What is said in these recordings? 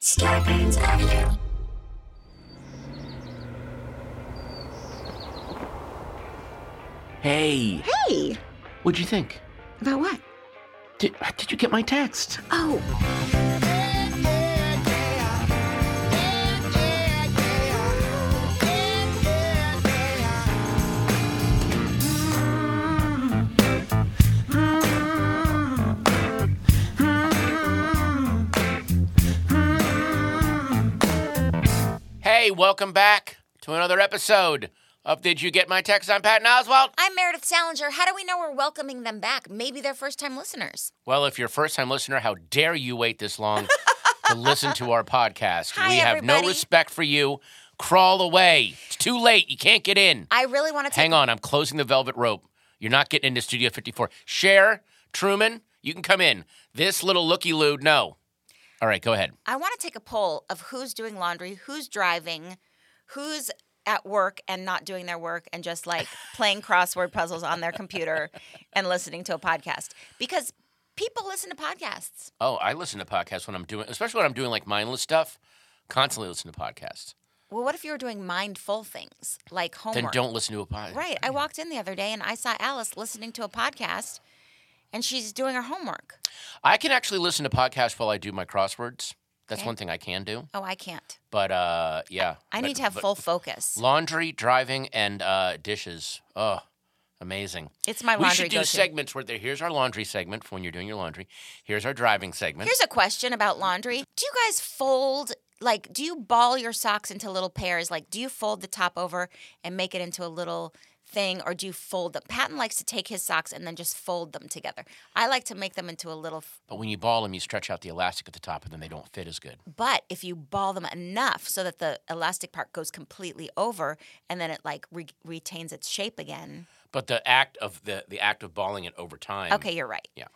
Scarpins Avenue. Hey, Hey, what'd you think? about what? Did, did you get my text? Oh, Hey, welcome back to another episode of Did You Get My Text? I'm Patton Oswalt. I'm Meredith Salenger. How do we know we're welcoming them back? Maybe they're first time listeners. Well, if you're a first time listener, how dare you wait this long to listen to our podcast? Hi, we have no respect for you. Crawl away. It's too late. You can't get in. I really want to take Hang on, I'm closing the velvet rope. You're not getting into Studio 54. Cher, Truman, you can come in. This little looky loo, no. All right, go ahead. I want to take a poll of who's doing laundry, who's driving, who's at work and not doing their work and just like playing crossword puzzles on their computer and listening to a podcast. Because people listen to podcasts. Oh, I listen to podcasts when I'm doing, especially when I'm doing like mindless stuff. Constantly listen to podcasts. Well, what if you were doing mindful things like homework? Then don't listen to a podcast. Right. I walked in the other day and I saw Alice listening to a podcast and she's doing her homework. I can actually listen to podcasts while I do my crosswords. That's Okay. one thing I can do. Oh, I can't. But uh, yeah. I But- need to have but full focus. laundry, driving, and uh, dishes. Oh, amazing. It's my we laundry should do go-to. segments where there, here's our laundry segment for when you're doing your laundry. Here's our driving segment. Here's a question about laundry. Do you guys fold like do you ball your socks into little pairs? Like do you fold the top over and make it into a little thing or do you fold them? Patton likes to take his socks and then just fold them together. I like to make them into a little f- but when you ball them, you stretch out the elastic at the top, and then they don't fit as good. but if you ball them enough so that the elastic part goes completely over and then it like re- retains its shape again. But the act of the the act of balling it over time. Okay, you're right. Yeah.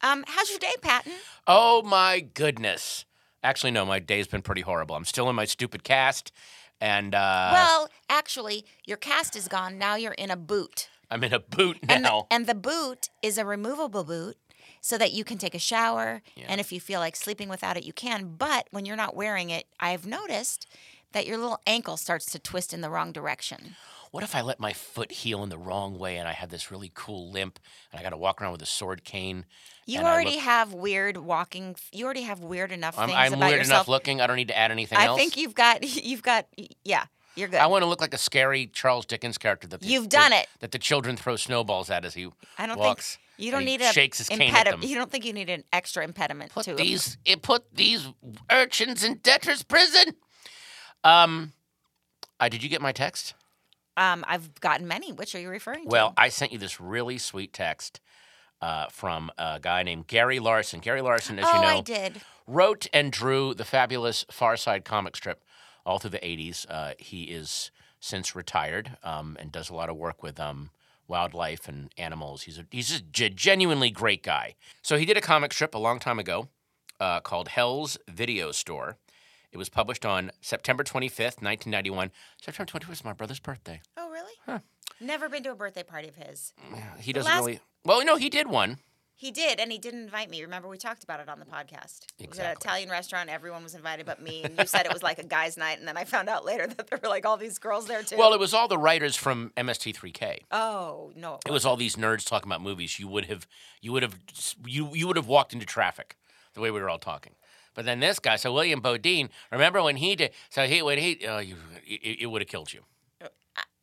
Um, how's your day, Patton? Oh my goodness. Actually, no, my day's been pretty horrible. I'm still in my stupid cast, and uh, well, actually, your cast is gone. Now you're in a boot. I'm in a boot And the, now. and the boot is a removable boot so that you can take a shower. And if you feel like sleeping without it, you can. But when you're not wearing it, I've noticed that your little ankle starts to twist in the wrong direction. what if I let my foot heal in the wrong way, and I have this really cool limp, and I got to walk around with a sword cane? You and already look- have weird walking. You already have weird enough I'm, things I'm about weird yourself. enough looking. I don't need to add anything I else. think you've got. You've got. Yeah, you're good. I want to look like a scary Charles Dickens character that the, You've the- done it. That the children throw snowballs at as he I don't walks. think you don't need a shakes his cane at them. You don't think you need an extra impediment Put to these it put these urchins in debtor's prison. Um, uh, did you get my text? Um, I've gotten many. Which are you referring to? Well, I sent you this really sweet text uh, from a guy named Gary Larson. Gary Larson, as oh, you know, I did. wrote and drew the fabulous Far Side comic strip all through the 80s. Uh, he is since retired um, and does a lot of work with um, wildlife and animals. He's a, he's a genuinely great guy. So he did a comic strip a long time ago uh, called Hell's Video Store. It was published on September 25th, 1991. September 25th was my brother's birthday. Oh, really? Never been to a birthday party of his. He doesn't last- really. Well, no, he did one. He did, and he didn't invite me. Remember, we talked about it on the podcast. It was at an Italian restaurant. Everyone was invited but me. And you said it was like a guy's night, and then I found out later that there were like all these girls there too. Well, it was all the writers from MST3K. oh no, It was all these nerds talking about movies. You would have, you would have, you you would have walked into traffic, the way we were all talking. But then this guy, so William Bodine, remember when he did? So he when he, oh, you, it, it would have killed you. Uh,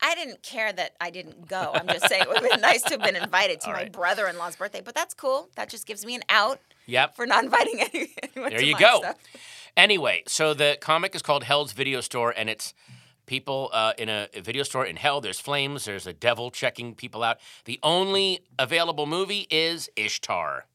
I didn't care that I didn't go. I'm just saying it would have been nice to have been invited to All my right. brother-in-law's birthday, but that's cool. That just gives me an out Yep. for not inviting any, anyone There you go. stuff. Anyway, so the comic is called Hell's Video Store, and it's people uh, in a, a video store in hell. There's flames. There's a devil checking people out. The only available movie is Ishtar.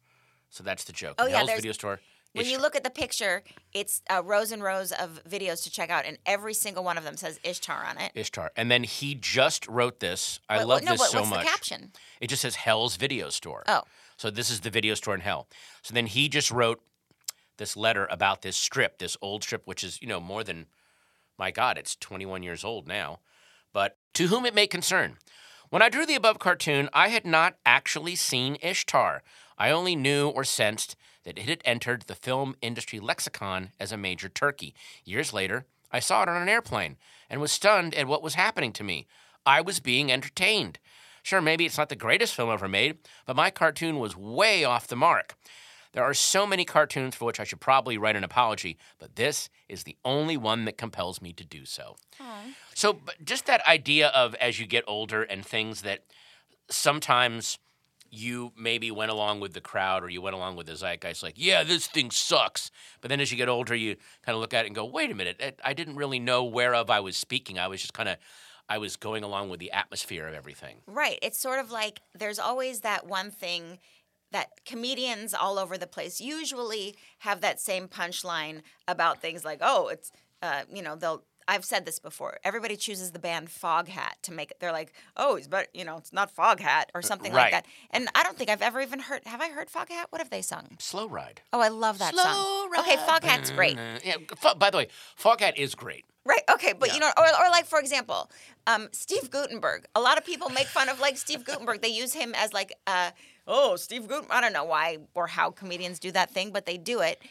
So that's the joke. Oh, In yeah, Hell's Video Store. When you look at the picture, it's uh, rows and rows of videos to check out, and every single one of them says Ishtar on it. Ishtar. And then he just wrote this. I But- love no, this but so what's much. the caption? It just says Hell's Video Store. Oh. So this is the video store in hell. So then he just wrote this letter about this strip, this old strip, which is, you know, more than, my God, it's 21 years old now. But to whom it may concern. When I drew the above cartoon, I had not actually seen Ishtar. I only knew or sensed that it had entered the film industry lexicon as a major turkey. Years later, I saw it on an airplane and was stunned at what was happening to me. I was being entertained. Sure, maybe it's not the greatest film ever made, but my cartoon was way off the mark. There are so many cartoons for which I should probably write an apology, but this is the only one that compels me to do so. So, but just that idea of as you get older and things that sometimes you maybe went along with the crowd or you went along with the zeitgeist, like, yeah, this thing sucks. But then as you get older, you kind of look at it and go, wait a minute, I- didn't really know whereof I was speaking. I was just kind of, I was going along with the atmosphere of everything. Right. It's sort of like there's always that one thing that comedians all over the place usually have that same punchline about things like, oh, it's, uh, you know, they'll. I've said this before. Everybody chooses the band Foghat to make it. They're like, oh, he's but you know, it's not Foghat or something right. like that. And I don't think I've ever even heard. Have I heard Foghat? What have they sung? Slow ride. Oh, I love that Slow song. Okay, ride. Foghat's great. Uh, yeah, by the way, Foghat is great. Right. Okay. But Yeah. you know, or, or like for example, um, Steve Guttenberg. A lot of people make fun of like Steve Guttenberg. They use him as like, uh, oh, Steve Guttenberg. I don't know why or how comedians do that thing, but they do it.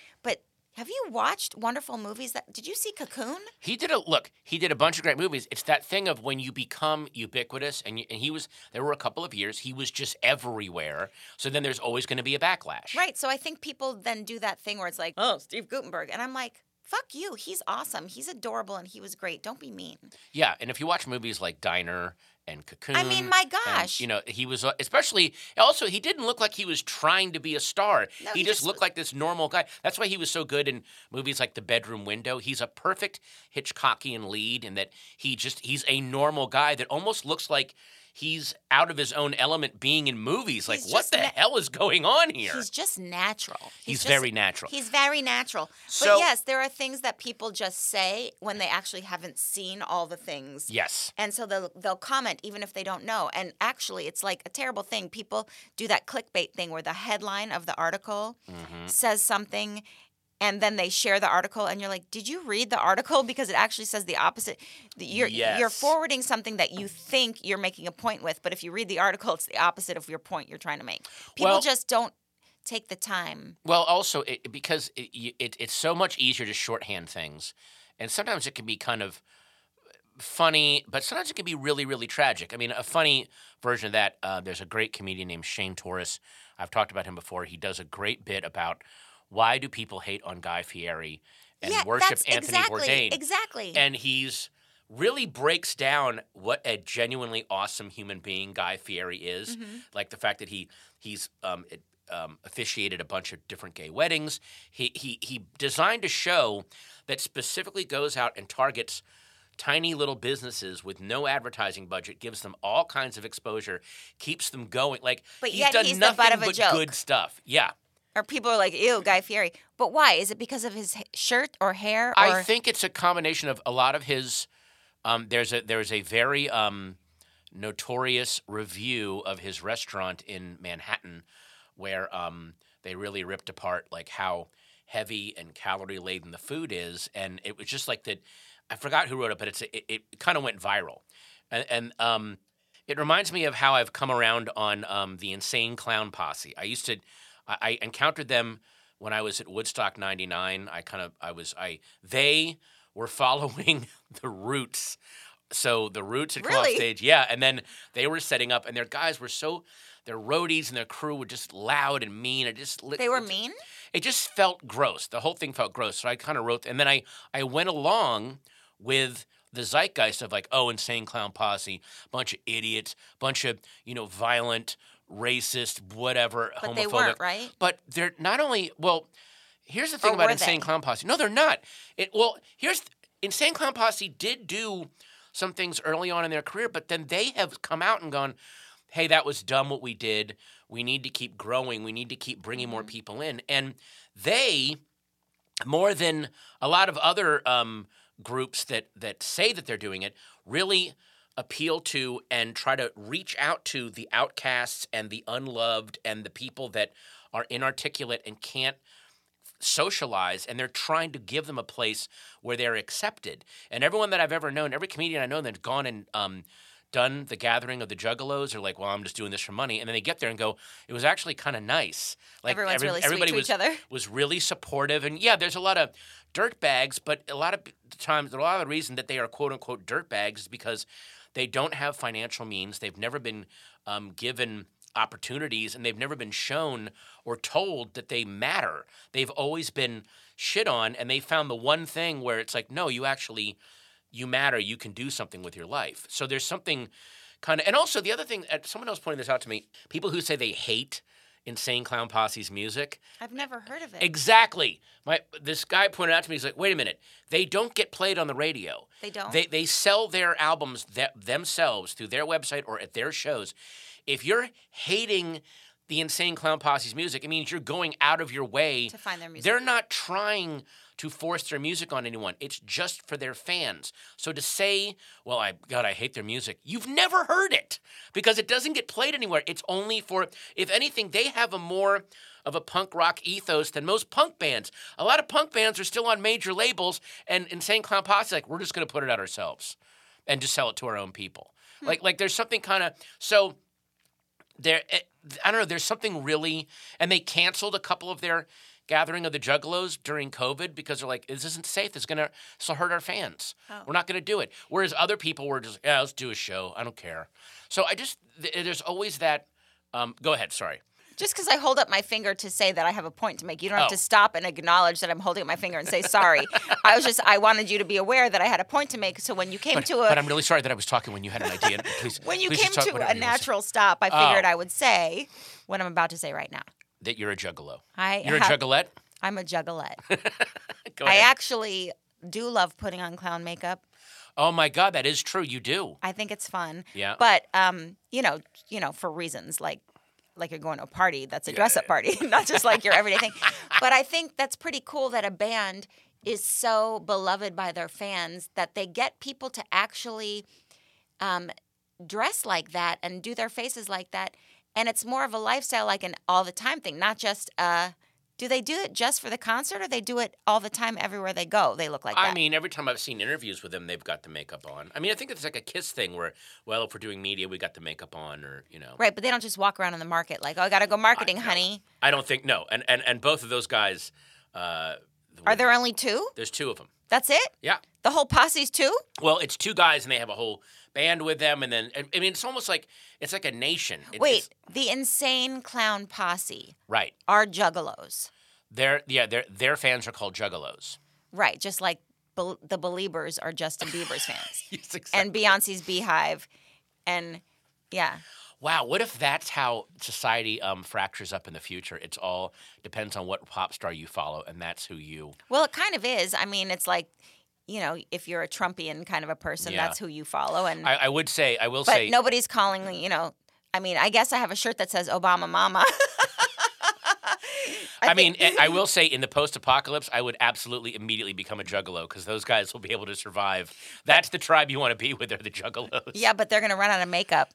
Have you watched wonderful movies? That did you see Cocoon? He did a look. He did a bunch of great movies. It's that thing of when you become ubiquitous, and, you, and he was. There were a couple of years he was just everywhere. So then there's always going to be a backlash. Right. So I think people then do that thing where it's like, oh, Steve Guttenberg, and I'm like. Fuck you. He's awesome. He's adorable and he was great. Don't be mean. Yeah, and if you watch movies like Diner and Cocoon, I mean, my and, gosh. you know he was uh, especially. Also, he didn't look like he was trying to be a star. No, he, he just just looked like this normal guy. That's why he was so good in movies like The Bedroom Window. He's a perfect Hitchcockian lead in that he just he's a normal guy that almost looks like he's out of his own element being in movies. Like, He's what the na- hell is going on here? He's just natural. He's just- very natural. He's very natural. So- but yes, there are things that people just say when they actually haven't seen all the things. yes. And so they'll they'll comment even if they don't know. And actually, it's like a terrible thing. People do that clickbait thing where the headline of the article Mm-hmm. says something, and then they share the article, and you're like, "Did you read the article?" Because it actually says the opposite. You're you're forwarding something that you think you're making a point with, but if you read the article, it's the opposite of your point you're trying to make. People Well- just don't take the time. Well, also it, because it, it, it's so much easier to shorthand things, and sometimes it can be kind of funny, but sometimes it can be really, really tragic. I mean, a funny version of that. Uh, there's a great comedian named Shane Torres. I've talked about him before. He does a great bit about why do people hate on Guy Fieri and yeah, worship Anthony exactly, Bourdain. Exactly. And he's really breaks down what a genuinely awesome human being Guy Fieri is. Mm-hmm. Like the fact that he he's um, um, officiated a bunch of different gay weddings. He he he designed a show that specifically goes out and targets tiny little businesses with no advertising budget, gives them all kinds of exposure, keeps them going. Like But he's done he's nothing butt of a but joke. good stuff. Yeah. Or people are like, "Ew, Guy Fieri." But why? Is it because of his shirt or hair? Or I think it's a combination of a lot of his. Um, there's a there's a very um, notorious review of his restaurant in Manhattan, where um, they really ripped apart like how heavy and calorie laden the food is, and it was just like that. I forgot who wrote it, but it's it, it kind of went viral, and, and um, it reminds me of how I've come around on um, the Insane Clown Posse. I used to, I, I encountered them when I was at Woodstock '99. I kind of, I was, I they were following the Roots. So the Roots had come off stage, yeah, and then they were setting up, and their guys were so, their roadies and their crew were just loud and mean. It just they were it- mean. it just felt gross. The whole thing felt gross. So I kind of wrote, and then I I went along with the zeitgeist of like, oh, insane clown posse, bunch of idiots, bunch of you know violent, racist, whatever, But homophobic. they weren't, right? But they're not only well. Here's the thing Or about insane they? clown posse. No, they're not. It well, here's insane clown posse did do some things early on in their career, but then they have come out and gone, hey, that was dumb what we did. We need to keep growing. We need to keep bringing more Mm-hmm. people in. And they more than a lot of other um, groups that that say that they're doing it really appeal to and try to reach out to the outcasts and the unloved and the people that are inarticulate and can't socialize and they're trying to give them a place where they're accepted. And everyone that i've ever known every comedian i know that's gone and um, done the gathering of the juggalos are like well i'm just doing this for money. And then they get there and go it was actually kind of nice. Like Everyone's really sweet everybody to was, each other. was really supportive. And yeah there's a lot of dirt bags but a lot of times a lot of the reason that they are quote unquote dirt bags is because they don't have financial means. They've never been um, given opportunities and they've never been shown or told that they matter. They've always been shit on and they found the one thing where it's like no you actually you matter. You can do something with your life. So there's something kind of and also the other thing uh, someone else pointed this out to me. People who say they hate insane clown posse's music I've never heard of it. Exactly. My this guy pointed out to me. He's like, "Wait a minute. They don't get played on the radio. They don't? They they sell their albums that themselves through their website or at their shows. If you're hating the Insane Clown Posse's music, it means you're going out of your way To find their music. They're not trying to force their music on anyone. It's just for their fans. So to say, "Well, I God, I hate their music," you've never heard it because it doesn't get played anywhere. It's only for, if anything, they have a more of a punk rock ethos than most punk bands. A lot of punk bands are still on major labels, and Insane Clown Posse, like, we're just going to put it out ourselves and just sell it to our own people. Like, like there's something kind of so there. eh, I don't know. There's something really, and they canceled a couple of their gathering of the Juggalos during COVID because they're like, this isn't safe. This is gonna this will hurt our fans. We're not gonna do it. Whereas other people were just, yeah, let's do a show. I don't care. So I just th- there's always that. Um, go ahead. Sorry. Just because I hold up my finger to say that I have a point to make, you don't have Oh. to stop and acknowledge that I'm holding up my finger and say sorry. I was just, I wanted you to be aware that I had a point to make. So when you came But, to a, but I'm really sorry that I was talking when you had an idea. Please, when you came to a you wanna say. natural stop, I figured Oh. I would say what I'm about to say right now. That you're a juggalo. I You're have- a juggalette. I'm a juggalette. Go I actually do love putting on clown makeup. oh my God, that is true. You do. I think it's fun. Yeah. But um, you know, you know, for reasons like like you're going to a party that's a dress up party, not just like your everyday thing. But I think that's pretty cool that a band is so beloved by their fans that they get people to actually um, dress like that and do their faces like that. And it's more of a lifestyle, like an all the time thing, not just uh, do they do it just for the concert or they do it all the time everywhere they go? They look like I that. mean, every time I've seen interviews with them, they've got the makeup on. I mean, I think it's like a Kiss thing where, well, if we're doing media, we got the makeup on, or you know. right, but they don't just walk around in the market like, oh, I got to go marketing, no. honey. I don't think no, and and and both of those guys. Uh, Are there only two? There's two of them. That's it? Yeah. The whole posse's two? Well, it's two guys, and they have a whole band with them, and then I mean, it's almost like it's like a nation. It's Wait, the insane clown posse right? are juggalos. Their yeah, their their fans are called Juggalos. Right, just like Bel- the Beliebers are Justin Bieber's fans. Yes, exactly. and Beyonce's BeyHive. And yeah. Wow, what if that's how society um, fractures up in the future? It's all depends on what pop star you follow, and that's who you. Well, it kind of is. I mean, it's like, you know, if you're a Trumpian kind of a person, Yeah. that's who you follow. And I, I would say, I will but say, nobody's calling, you know, I mean, I guess I have a shirt that says Obama Mama. I, mean, eh, I will say, in the post-apocalypse, I would absolutely immediately become a Juggalo because those guys will be able to survive. That's the tribe you want to be with. They're the Juggalos. yeah, but they're going to run out of makeup.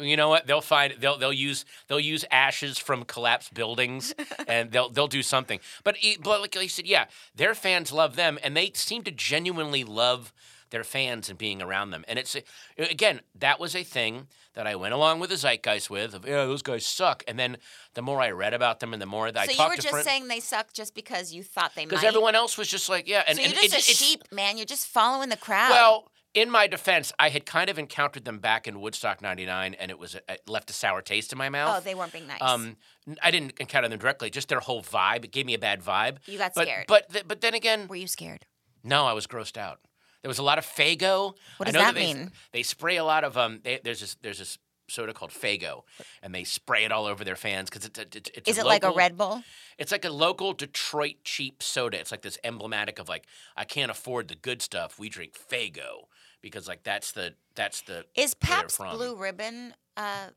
You know what? They'll find they'll they'll use they'll use ashes from collapsed buildings, and they'll they'll do something. But, but like I said, yeah, their fans love them, and they seem to genuinely love their fans and being around them. And it's uh, again that was a thing that I went along with the zeitgeist with. Of yeah, those guys suck. And then the more I read about them, and the more that I so you talked were to just saying they suck just because you thought they might. because everyone else was just like, yeah, and, so you're and just a sheep, man. You're just following the crowd. Well, in my defense, I had kind of encountered them back in Woodstock '99, and it was it left a sour taste in my mouth. oh, they weren't being nice. Um, I didn't encounter them directly. Just their whole vibe. It gave me a bad vibe. You got but, scared. But th- but then again, were you scared? no, I was grossed out. There was a lot of Faygo. What does know that they, mean? They spray a lot of um. They, there's this there's this soda called Faygo, and they spray it all over their fans because it's a, it's, it's Is it like a Red Bull? It's like a local Detroit cheap soda. It's like this emblematic of like I can't afford the good stuff. We drink Faygo because like that's the that's the Is Pabst. Blue Ribbon uh,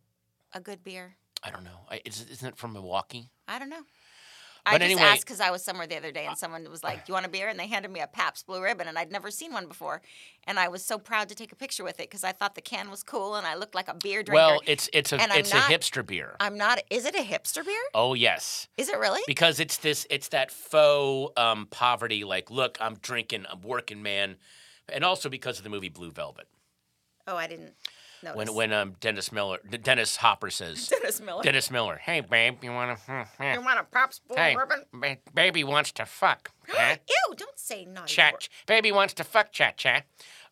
a good beer? I don't know. I, is, isn't it from Milwaukee? I don't know. I just anyway- asked because I was somewhere the other day and someone was like, "You want a beer?" And they handed me a Pabst Blue Ribbon, and I'd never seen one before, and I was so proud to take a picture with it because I thought the can was cool and I looked like a beer drinker. Well, it's it's a it's not- a hipster beer. I'm not. Is it a hipster beer? oh yes. Is it really? because it's this it's that faux um, poverty like look i'm drinking i'm working man and also because of the movie blue velvet Oh, I didn't notice. when when um, dennis miller dennis hopper says Dennis Miller. dennis miller hey babe you want to you want a Pabst Blue hey Ribbon? ba- baby wants to fuck huh? Ew! Don't say naughty chat word. baby wants to fuck chat chat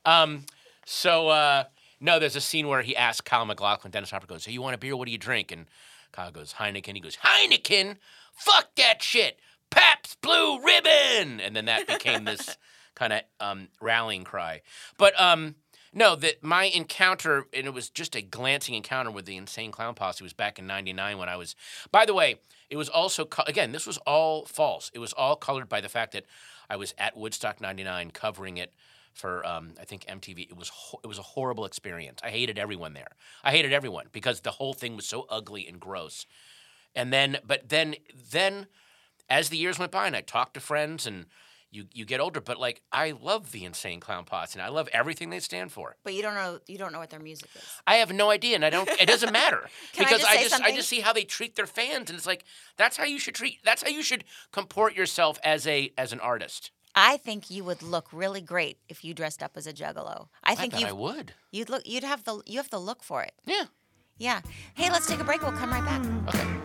um so uh no there's a scene where he asks kyle maclachlan dennis hopper goes hey you want a beer what do you drink and kyle goes heineken he goes heineken fuck that shit Pabst Blue Ribbon, and then that became this kind of um, rallying cry. But um, no, that my encounter, and it was just a glancing encounter with the Insane Clown Posse, was back in '99 when I was. By the way, it was also again, this was all false. It was all colored by the fact that I was at Woodstock '99 covering it for um, I think MTV. It was it was a horrible experience. I hated everyone there. I hated everyone because the whole thing was so ugly and gross. And then, but then, then, as the years went by, and I talked to friends, and you you get older, but like I love the Insane Clown Posse, and I love everything they stand for. But you don't know. You don't know what their music is. I have no idea, and I don't. It doesn't matter Can I because just I just I just see how they treat their fans, and it's like that's how you should treat. That's how you should comport yourself as a as an artist. I think you would look really great if you dressed up as a juggalo. I think you I would. you'd look. You'd have the. You have the look for it. Yeah. Yeah. Hey, let's take a break. We'll come right back. Okay.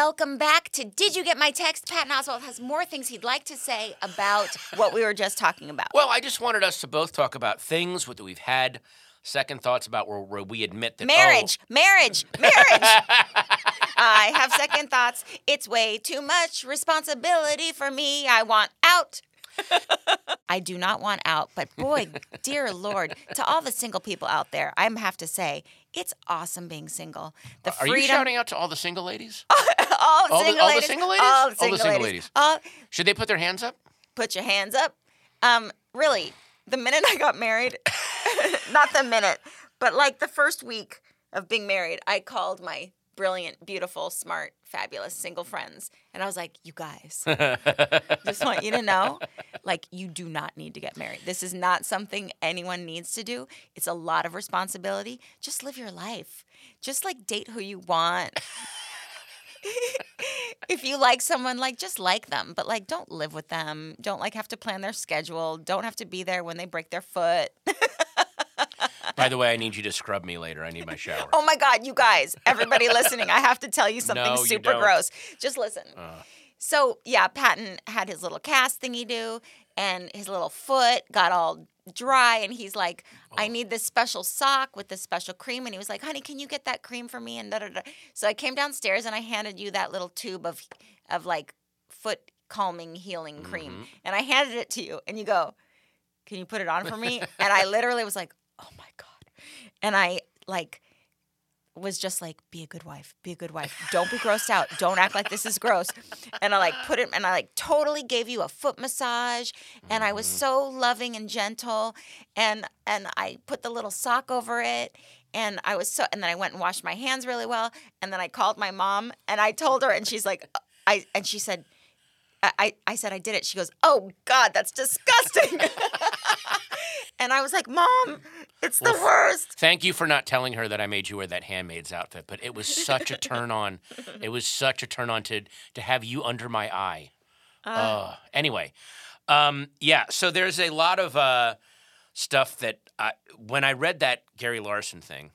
Welcome back to Did You Get My Text? Pat Oswalt has more things he'd like to say about what we were just talking about. Well, I just wanted us to both talk about things that we've had second thoughts about where, where we admit that oh, Marriage, marriage, marriage. I have second thoughts. It's way too much responsibility for me. I want out. I do not want out, but boy, dear Lord, to all the single people out there, I have to say, it's awesome being single. The Are you shouting out to all the single ladies? all, all the- single all the ladies, single ladies? all All the the single, single ladies, ladies. all- Should they put their hands up? put your hands up. Um, really, the minute I got married, not the minute, but like the first week of being married, I called my brilliant, beautiful, smart, fabulous single friends. And I was like, you guys, just want you to know, like, you do not need to get married. This is not something anyone needs to do. It's a lot of responsibility. Just live your life. Just like date who you want. if you like someone, like just like them, but like don't live with them. Don't like have to plan their schedule. Don't have to be there when they break their foot. By the way, I need you to scrub me later. I need my shower. Oh my God, you guys, everybody listening, I have to tell you something No, super don't. gross. Just listen. Uh. So, yeah, Patton had his little cast thingy do, and his little foot got all dry. And he's like, I oh. need this special sock with this special cream. And he was like, honey, can you get that cream for me? And da da da. So I came downstairs and I handed you that little tube of, of like foot calming healing cream. Mm-hmm. And I handed it to you. And you go, can you put it on for me? and I literally was like, oh my God. And I like was just like, be a good wife, be a good wife. Don't be grossed out. Don't act like this is gross. And I like put it and I like totally gave you a foot massage. And I was mm-hmm. so loving and gentle. And and I put the little sock over it. And I was so and then I went and washed my hands really well. And then I called my mom and I told her and she's like I and she said, I, I I said I did it. She goes, Oh God, that's disgusting. and I was like, Mom, it's the worst. Thank you for not telling her that I made you wear that handmaid's outfit, but it was such a turn on. It was such a turn on to to have you under my eye. Uh, anyway, um, yeah. So there's a lot of uh, stuff that I, when I read that Gary Larson thing,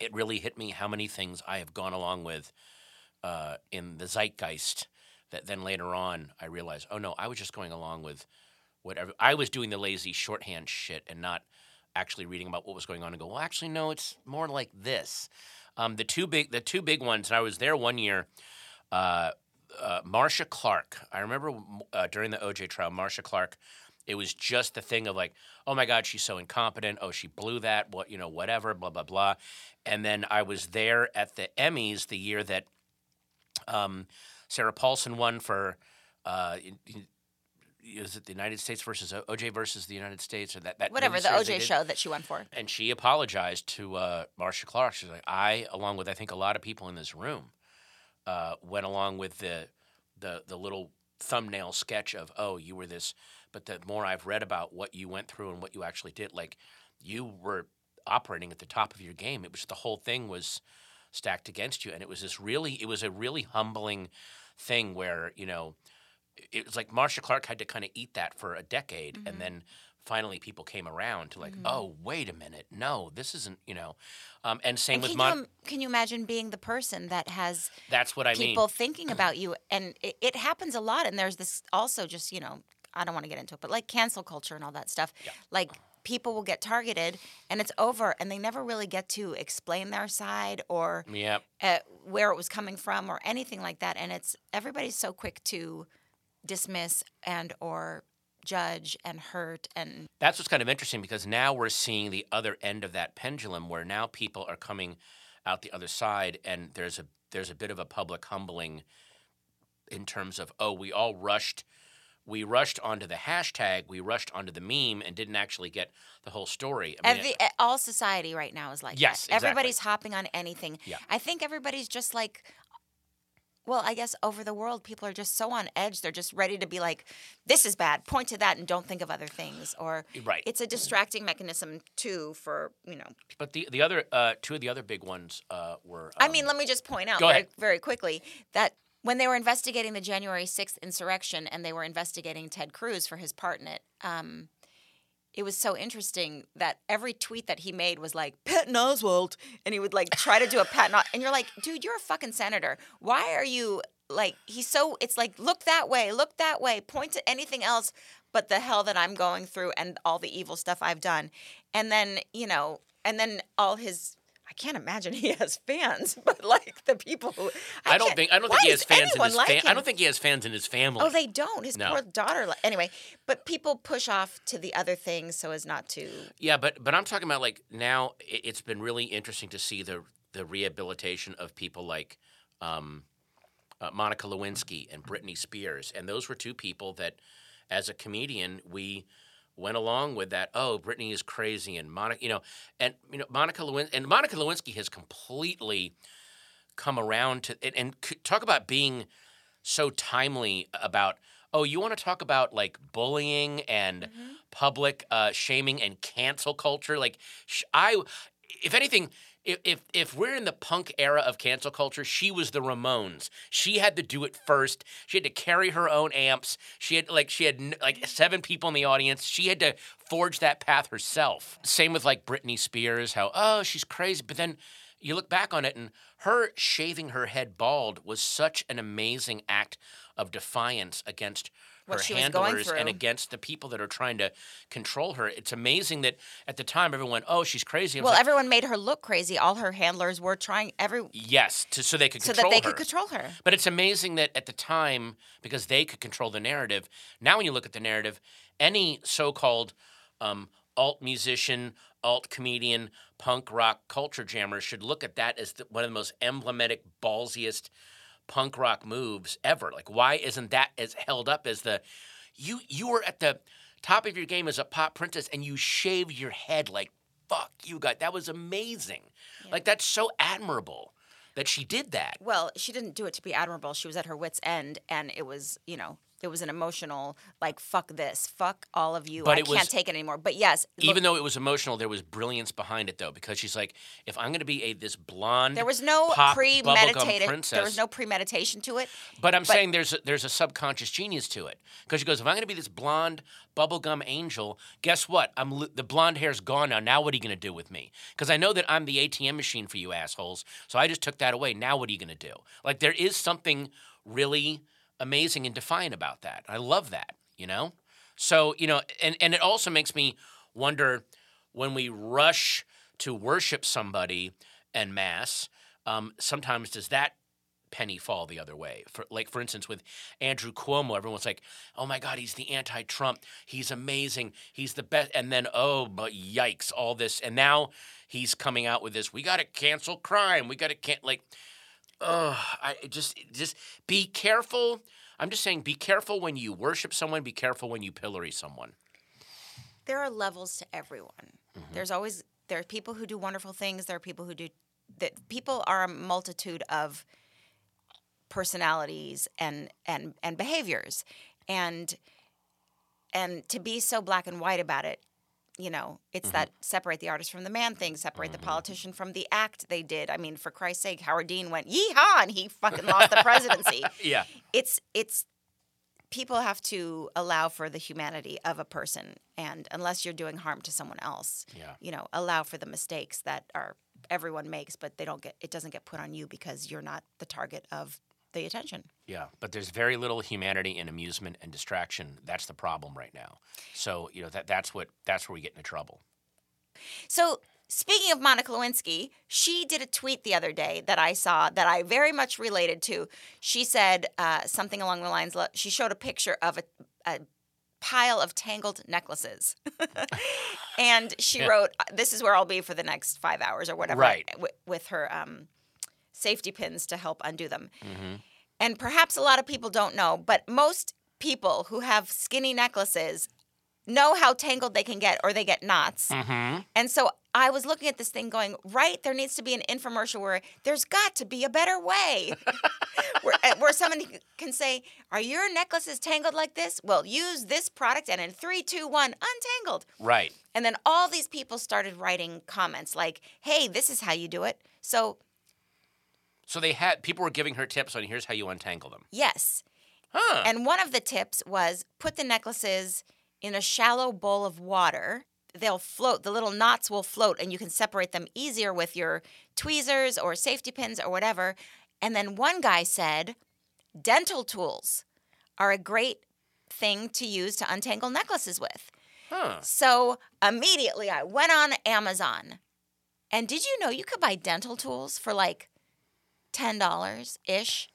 it really hit me how many things I have gone along with uh, in the zeitgeist. That then later on I realized, oh no, I was just going along with whatever. I was doing the lazy shorthand shit and not actually reading about what was going on and go, well, actually, no, it's more like this. Um, the two big, the two big ones. And I was there one year. Uh, uh, Marcia Clark. I remember uh, during the OJ trial, Marcia Clark. It was just the thing of like, oh my God, she's so incompetent. Oh, she blew that. What you know, whatever. Blah blah blah. And then I was there at the Emmys the year that um, Sarah Paulson won for. Uh, is it the United States versus O- OJ versus the United States or that that Whatever the OJ show that she won for. and she apologized to uh, Marcia Clark. She's like, I, along with I think a lot of people in this room, uh, went along with the, the the little thumbnail sketch of, oh, you were this. But the more I've read about what you went through and what you actually did, like you were operating at the top of your game. It was the whole thing was stacked against you, and it was this really, it was a really humbling thing where you know it was like Marcia Clark had to kind of eat that for a decade, Mm-hmm. and then finally people came around to like, oh, wait a minute, no, this isn't, you know, um, and same And with can, Mon. you, can you imagine being the person that has that's what I mean. people thinking about you? And it, it happens a lot. And there's this also just, you know, I don't want to get into it, but like cancel culture and all that stuff. yeah. Like people will get targeted and it's over and they never really get to explain their side or Yep. uh, where it was coming from or anything like that. And it's everybody's so quick to dismiss and or judge and hurt and That's what's kind of interesting because now we're seeing the other end of that pendulum where now people are coming out the other side and there's a there's a bit of a public humbling in terms of oh we all rushed we rushed onto the hashtag we rushed onto the meme and didn't actually get the whole story I mean, Every, eh, all society right now is like Yes, that. exactly. Everybody's hopping on anything. Yeah. I think everybody's just like, well, I guess over the world, people are just so on edge. They're just ready to be like, this is bad. Point to that and don't think of other things. Or Right. it's a distracting mechanism too for you know. but the the other uh, two of the other big ones uh, were I um, mean, let me just point out very, very quickly that when they were investigating the January 6th insurrection and they were investigating Ted Cruz for his part in it, um, it was so interesting that every tweet that he made was like Patton Oswalt, and he would like try to do a Patton, and you're like, dude, you're a fucking senator. Why are you like? He's so. It's like look that way, look that way. Point to anything else but the hell that I'm going through and all the evil stuff I've done, and then you know, and then all his. I can't imagine he has fans, but like the people who I, don't think I don't think he has fans in his like fam- I don't think he has fans in his family. Oh, they don't. His No. poor daughter. li- Anyway, but people push off to the other things so as not to. Yeah, but but I'm talking about like now. i- It's been really interesting to see the the rehabilitation of people like um, uh, Monica Lewinsky and Britney Spears, and those were two people that, as a comedian, we went along with that. Oh, Britney is crazy, and Monica, you know, and you know Monica Lewin and Monica Lewinsky has completely come around to and, and talk about being so timely about oh you want to talk about like bullying and public uh, shaming and cancel culture like sh- i if anything if, if we're in the punk era of cancel culture, she was the Ramones. She had to do it first. She had to carry her own amps. She had like she had like seven people in the audience. She had to forge that path herself. Same with like Britney Spears. How oh she's crazy, but then you look back on it and her shaving her head bald was such an amazing act of defiance against What her she was going handlers and against the people that are trying to control her. It's amazing that at the time everyone went, "Oh, she's crazy." Well, like, everyone made her look crazy. All her handlers were trying every yes, to, so they could so control that they her. could control her. But it's amazing that at the time, because they could control the narrative, now when you look at the narrative, any so called um, alt musician, alt comedian, punk rock culture jammer should look at that as the, one of the most emblematic, ballsiest punk rock moves ever. Like, why isn't that as held up as the you you were at the top of your game as a pop princess and you shaved your head like fuck you got that was amazing. Like that's so admirable that she did that. Well, she didn't do it to be admirable. She was at her wits' end, and it was, you know, it was an emotional, like, fuck this, fuck all of you. But I can't was- take it anymore. But yes, look, Even though it was emotional, there was brilliance behind it, though, because she's like, if I'm going to be a this blonde, there was no premeditated. princess, There was no premeditation to it. But I'm saying there's a, there's a subconscious genius to it because she goes, if I'm going to be this blonde bubblegum angel, guess what? I'm the blonde hair's gone now. Now what are you going to do with me? Because I know that I'm the ATM machine for you assholes. So I just took that away. Now what are you going to do? Like there is something really amazing and defiant about that. I love that. You know. So, you know, and, and it also makes me wonder when we rush to worship somebody en masse, um, sometimes does that penny fall the other way? For like for instance with Andrew Cuomo, everyone's like, "Oh my god, he's the anti-Trump. He's amazing. He's the best." And then, "Oh, but yikes, all this." And now he's coming out with this, "We got to cancel crime. We got to can like Oh, I just just be careful. I'm just saying, be careful when you worship someone. Be careful when you pillory someone. there are levels to everyone. Mm-hmm. There's always there are people who do wonderful things. There are people who do that. People are a multitude of personalities and and and behaviors, and and to be so black and white about it, you know, it's mm-hmm. that separate the artist from the man thing, separate the mm-hmm. politician from the act they did. I mean, for Christ's sake, Howard Dean went yeehaw and he fucking lost the presidency Yeah. it's it's people have to allow for the humanity of a person and unless you're doing harm to someone else Yeah. you know allow for the mistakes that are everyone makes but they don't get it doesn't get put on you because you're not the target of the attention Yeah, but there's very little humanity in amusement and distraction. That's the problem right now. So you know that that's what that's where we get into trouble. So, speaking of Monica Lewinsky, she did a tweet the other day that I saw that I very much related to. She said uh, something along the lines. She showed a picture of a, a pile of tangled necklaces, and she wrote, "This is where I'll be for the next five hours or whatever." Right. wi- With her um, safety pins to help undo them. And perhaps a lot of people don't know, but most people who have skinny necklaces know how tangled they can get or they get knots. And so I was looking at this thing going, right, there needs to be an infomercial where there's got to be a better way. where, uh, where somebody can say, Are your necklaces tangled like this? Well, use this product and in three, two, one, untangled. Right. And then all these people started writing comments like, Hey, this is how you do it. So, So they had people were giving her tips on here's how you untangle them. yes. Huh. And one of the tips was put the necklaces in a shallow bowl of water. They'll float, the little knots will float, and you can separate them easier with your tweezers or safety pins or whatever. And then one guy said, dental tools are a great thing to use to untangle necklaces with. huh. So immediately I went on Amazon. And did you know you could buy dental tools for like $10 ish?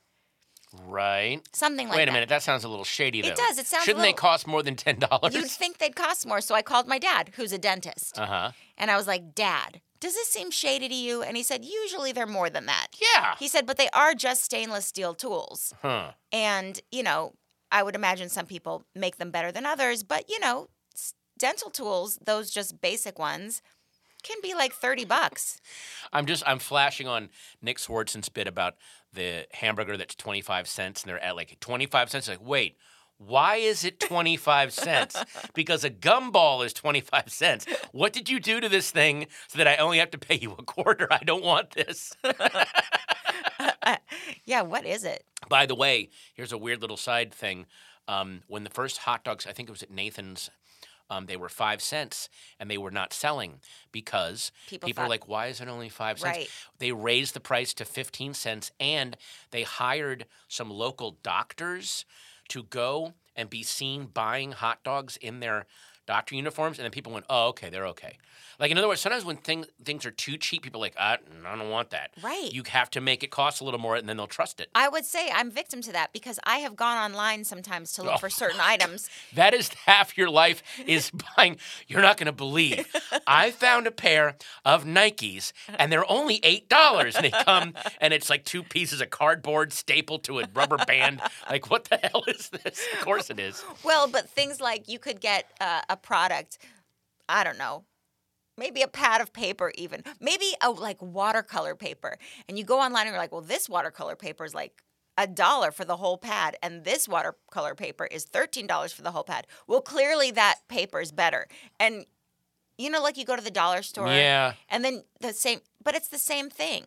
Right. Something like that. Wait a minute. That sounds a little shady. Though. It does, it sounds Shouldn't they little- cost more than ten dollars? You'd think they'd cost more. So I called my dad, who's a dentist. Uh huh. And I was like, Dad, does this seem shady to you? And he said, Usually they're more than that. Yeah. He said, But they are just stainless steel tools. Huh. And, you know, I would imagine some people make them better than others. But, you know, dental tools, those just basic ones, can be like 30 bucks. I'm just I'm flashing on Nick Swardson's bit about the hamburger that's 25 cents and they're at like 25 cents. Like, wait, why is it 25 cents? Because a gumball is 25 cents. What did you do to this thing so that I only have to pay you a quarter? I don't want this. Yeah, what is it? By the way, here's a weird little side thing. Um, when the first hot dogs, I think it was at Nathan's, um, they were five cents and they were not selling because People people, thought- were like, why is it only five cents? Right. They raised the price to 15 cents and they hired some local doctors to go and be seen buying hot dogs in their doctor uniforms. And then people went, oh, okay, they're okay. Like, in other words, sometimes when things things are too cheap, people are like, I, I don't want that. Right. You have to make it cost a little more and then they'll trust it. I would say I'm victim to that because I have gone online sometimes to look for certain items. That is half your life is buying. You're not going to believe. I found a pair of Nikes and they're only $8 and they come and it's like two pieces of cardboard stapled to a rubber band. Like, what the hell is this? Of course it is. Well, but things like you could get uh, a product, I don't know, maybe a pad of paper, even maybe a like watercolor paper, and you go online and you're like, well, this watercolor paper is like a dollar for the whole pad, and this watercolor paper is thirteen dollars for the whole pad. Well, clearly that paper is better, and you know, like you go to the dollar store, Yeah. and then the same, but it's the same thing.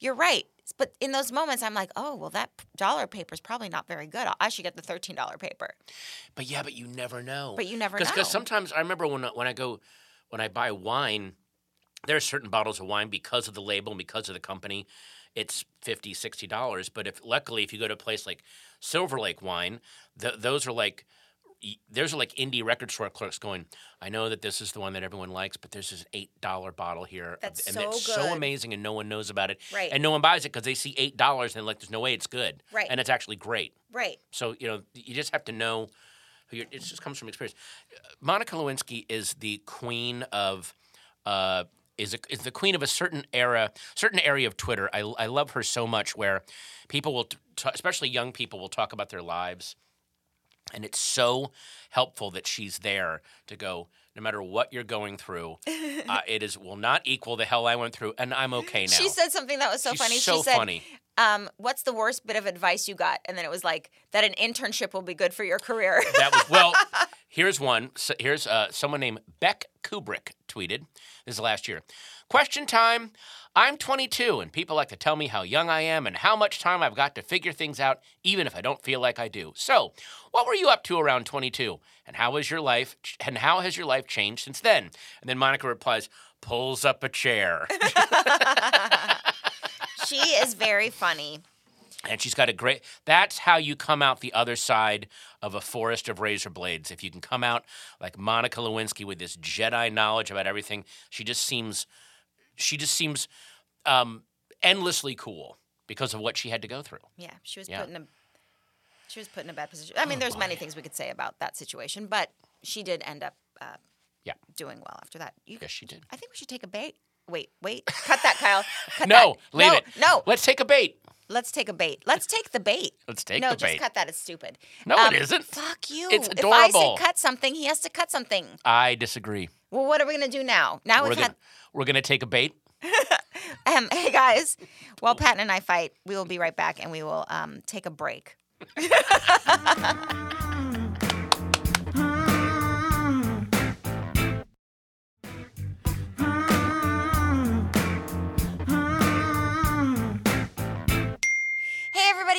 You're right. But in those moments, I'm like, oh, well, that dollar paper is probably not very good. I should get the $13 paper. But yeah, but you never know. But you never Because know. Because sometimes I remember when, I- when I go, when I buy wine, there are certain bottles of wine because of the label and because of the company, it's 50 $60. But if luckily, if you go to a place like Silver Lake Wine, th- those are like, there's like indie record store clerks going, I know that this is the one that everyone likes, but there's this eight dollar bottle here, That's and so it's good. so amazing, and no one knows about it, Right. And no one buys it because they see eight dollars and they're like, there's no way it's good, Right. And it's actually great. Right. So you know, you just have to know. Who you're, it just comes from experience. Monica Lewinsky is the queen of. Uh, is, a, is the queen of a certain era, certain area of Twitter. I, I love her so much. Where people will, t- t- especially young people, will talk about their lives, and it's so helpful that she's there to go. No matter what you're going through, uh, it is will not equal the hell I went through, and I'm okay now. She said something that was so She's funny. so she said, funny. Um, "What's the worst bit of advice you got?" And then it was like that an internship will be good for your career. That was well. Here's one. So here's uh, someone named Beck Kubrick tweeted. This is last year. Question time. I'm 22, and people like to tell me how young I am and how much time I've got to figure things out, even if I don't feel like I do. So, what were you up to around 22? And how was your life? And how has your life changed since then? And then Monica replies, pulls up a chair. she is very funny. And she's got a great. That's how you come out the other side of a forest of razor blades. If you can come out like Monica Lewinsky with this Jedi knowledge about everything, she just seems, she just seems um, endlessly cool because of what she had to go through. Yeah, she was Yeah. put in a she was put in a bad position. I mean, there's many things we could say about that situation, but she did end up uh, Yeah. doing well after that. You, Yes, she did. I think we should take a bait. Wait, wait, cut that, Kyle. Cut No, that. leave no, it. No, Let's take a bait. let's take a bait. Let's take the bait. Let's take no, the just cut that. It's stupid. No, Um, it isn't. Fuck you. It's adorable. If I say cut something, he has to cut something. I disagree. Well, what are we gonna do now? Now We're we've gonna, we're gonna take a bait. Um, hey guys, while Patton and I fight, we will be right back, and we will um, take a break.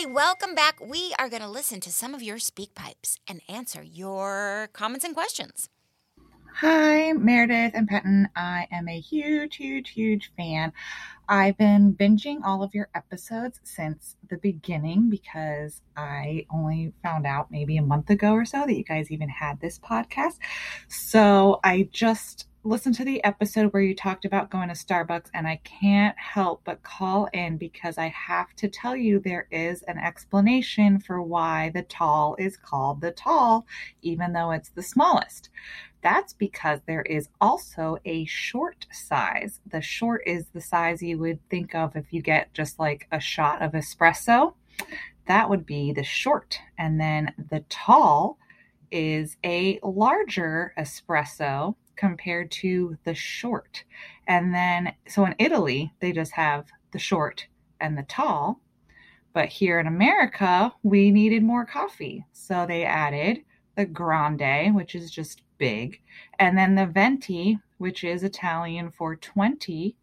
Welcome back. We are going to listen to some of your speak pipes and answer your comments and questions. Hi, Meredith and Patton. I am a huge, huge, huge fan. I've been binging all of your episodes since the beginning because I only found out maybe a month ago or so that you guys even had this podcast. So I just listened to the episode where you talked about going to Starbucks, and I can't help but call in because I have to tell you there is an explanation for why the tall is called the tall, even though it's the smallest. That's because there is also a short size. The short is the size you would think of if you get just like a shot of espresso. That would be the short. And then the tall is a larger espresso compared to the short. And then, so in Italy, they just have the short and the tall. But here in America, we needed more coffee. So they added the grande, which is just big, and then the venti, which is Italian for 20.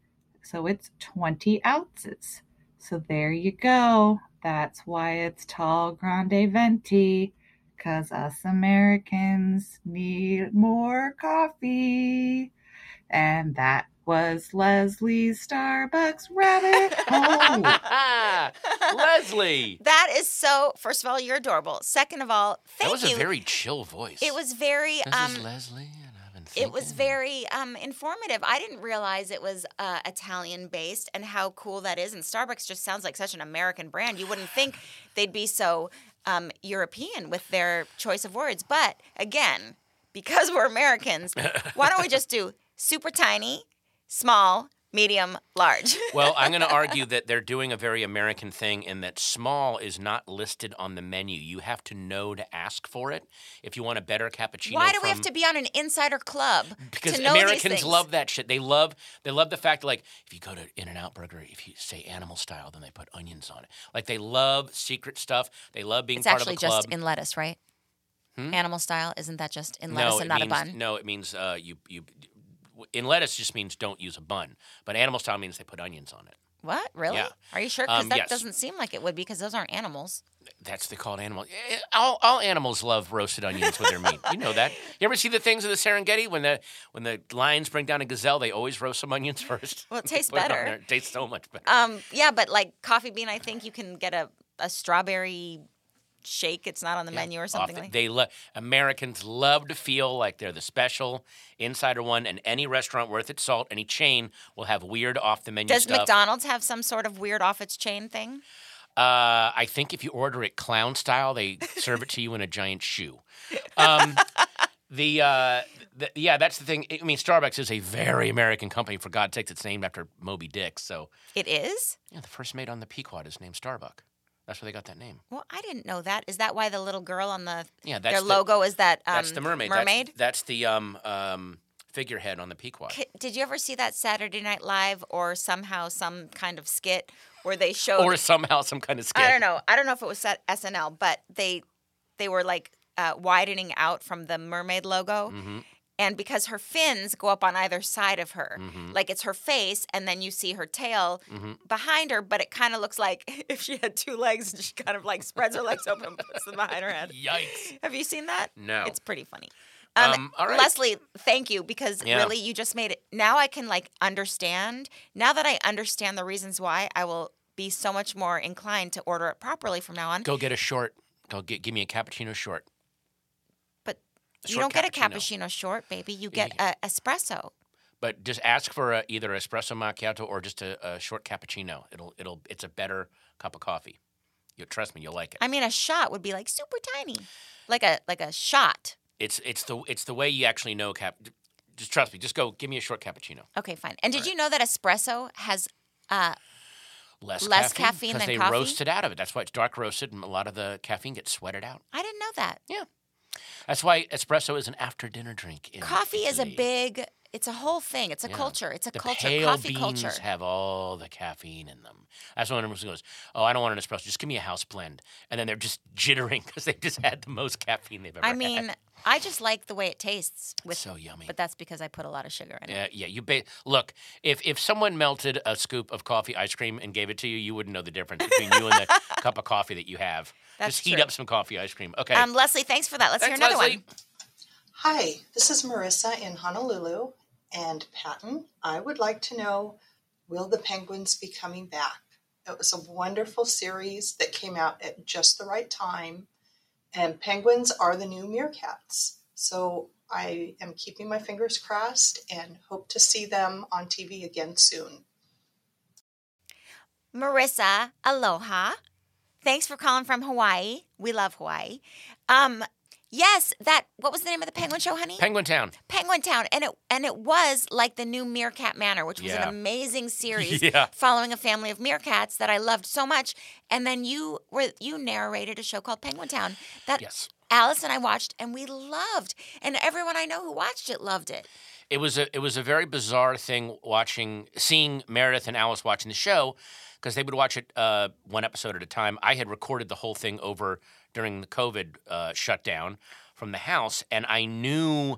So it's 20 ounces. So there you go. That's why it's tall grande venti. Because us Americans need more coffee. And that was Leslie's Starbucks rabbit hole. Leslie. That is so. First of all, you're adorable. Second of all, thank you. that was you. a very chill voice. It was very. This um, is Leslie, and I've been it was very um, informative. I didn't realize it was uh, Italian based and how cool that is. And Starbucks just sounds like such an American brand. You wouldn't think they'd be so um, European with their choice of words. But again, because we're Americans, why don't we just do super tiny, small, medium, large? Well, I'm going to argue that they're doing a very American thing in that small is not listed on the menu. You have to know to ask for it if you want a better cappuccino. why do we have to be on an insider club Because to know Americans love that shit. They love they love the fact like if you go to In and Out Burger, if you say animal style, then they put onions on it. Like they love secret stuff. They love being It's part of a club. It's actually just in lettuce, right? Animal style isn't that just in lettuce no, and not means, a bun? No, it means uh, you you in lettuce just means don't use a bun, but animal style means they put onions on it. What really? Yeah. Are you sure? Because Um, that yes. doesn't seem like it would because those aren't animals. That's they call it animal. eh, All, all animals love roasted onions with their meat. You know that. You ever see the things of the Serengeti when the when the lions bring down a gazelle, they always roast some onions first. Well, it tastes Put it better. It tastes so much better. Um, yeah, but like coffee bean, I think you can get a, a strawberry shake. It's not on the menu or something the- like. they lo- Americans love to feel like they're the special insider one, and any restaurant worth its salt, any chain will have weird off the menu Does stuff. McDonald's have some sort of weird off its chain thing? Uh, I think if you order it clown style, they serve it to you in a giant shoe. Um, the, uh, the yeah, that's the thing. I mean, Starbucks is a very American company. For God's sakes, it's named after Moby Dick. So It is. yeah, the first mate on the Pequod is named Starbuck. That's where they got that name. Well, I didn't know that. Is that why the little girl on the Yeah, their the- logo is that um, That's the mermaid. That's- Mermaid. That's, the um, um, figurehead on the Pequod. K- Did you ever see that Saturday Night Live or somehow some kind of skit where they showed? Or somehow some kind of skit. I don't know. I don't know if it was SNL, but they they were like uh, widening out from the mermaid logo. Mm-hmm. And because her fins go up on either side of her, Mm-hmm. like it's her face, and then you see her tail behind her, but it kind of looks like if she had two legs and she kind of like spreads her legs open and puts them behind her head. Yikes. Have you seen that? No. It's pretty funny. Um, Um, all right. Leslie, thank you because Yeah. really you just made it. Now I can like understand. Now that I understand the reasons why, I will be so much more inclined to order it properly from now on. Go get a short. Go get give me a cappuccino short. You don't get a cappuccino. short, baby. You get a espresso. But just ask for a, either espresso macchiato or just a, a short cappuccino. It'll it'll it's a better cup of coffee. You trust me, you'll like it. I mean, a shot would be like super tiny, like a like a shot. It's it's the it's the way you actually know cap. Just trust me. Just go. Give me a short cappuccino. Okay, fine. And did you know that espresso has uh, Less, Less caffeine caffeine than they coffee? roast it out of it. That's why it's dark roasted, and a lot of the caffeine gets sweated out. I didn't know that. Yeah, that's why espresso is an after dinner drink. In Coffee is a big. It's a whole thing. It's a Yeah. culture. It's a the culture. Pale Coffee beans culture. have all the caffeine in them. That's when everyone goes, "Oh, I don't want an espresso. Just give me a house blend." And then they're just jittering because they just had the most caffeine they've ever had. I had. mean, I just like the way it tastes. With, so yummy. But that's because I put a lot of sugar in it. Yeah, yeah. You ba- look. If if someone melted a scoop of coffee ice cream and gave it to you, you wouldn't know the difference between you and the cup of coffee that you have. That's Just heat true. up some coffee ice cream. Okay. Um, Leslie, thanks for that. Let's Thanks, hear another Leslie. one. Hi, this is Marissa in Honolulu. And Patton, I would like to know will the Penguins be coming back? It was a wonderful series that came out at just the right time. And penguins are the new meerkats. So I am keeping my fingers crossed and hope to see them on TV again soon. Marissa, aloha. Thanks for calling from Hawaii. We love Hawaii. Um, yes, that what was the name of the penguin show, honey? Penguin Town. Penguin Town, and it and it was like the new Meerkat Manor, which was Yeah. an amazing series Yeah. following a family of meerkats that I loved so much. And then you were you narrated a show called Penguin Town that Yes. Alice and I watched, and we loved, and everyone I know who watched it loved it. It was a it was a very bizarre thing watching seeing Meredith and Alice watching the show because they would watch it uh, one episode at a time. I had recorded the whole thing over during the COVID uh, shutdown from the house, and I knew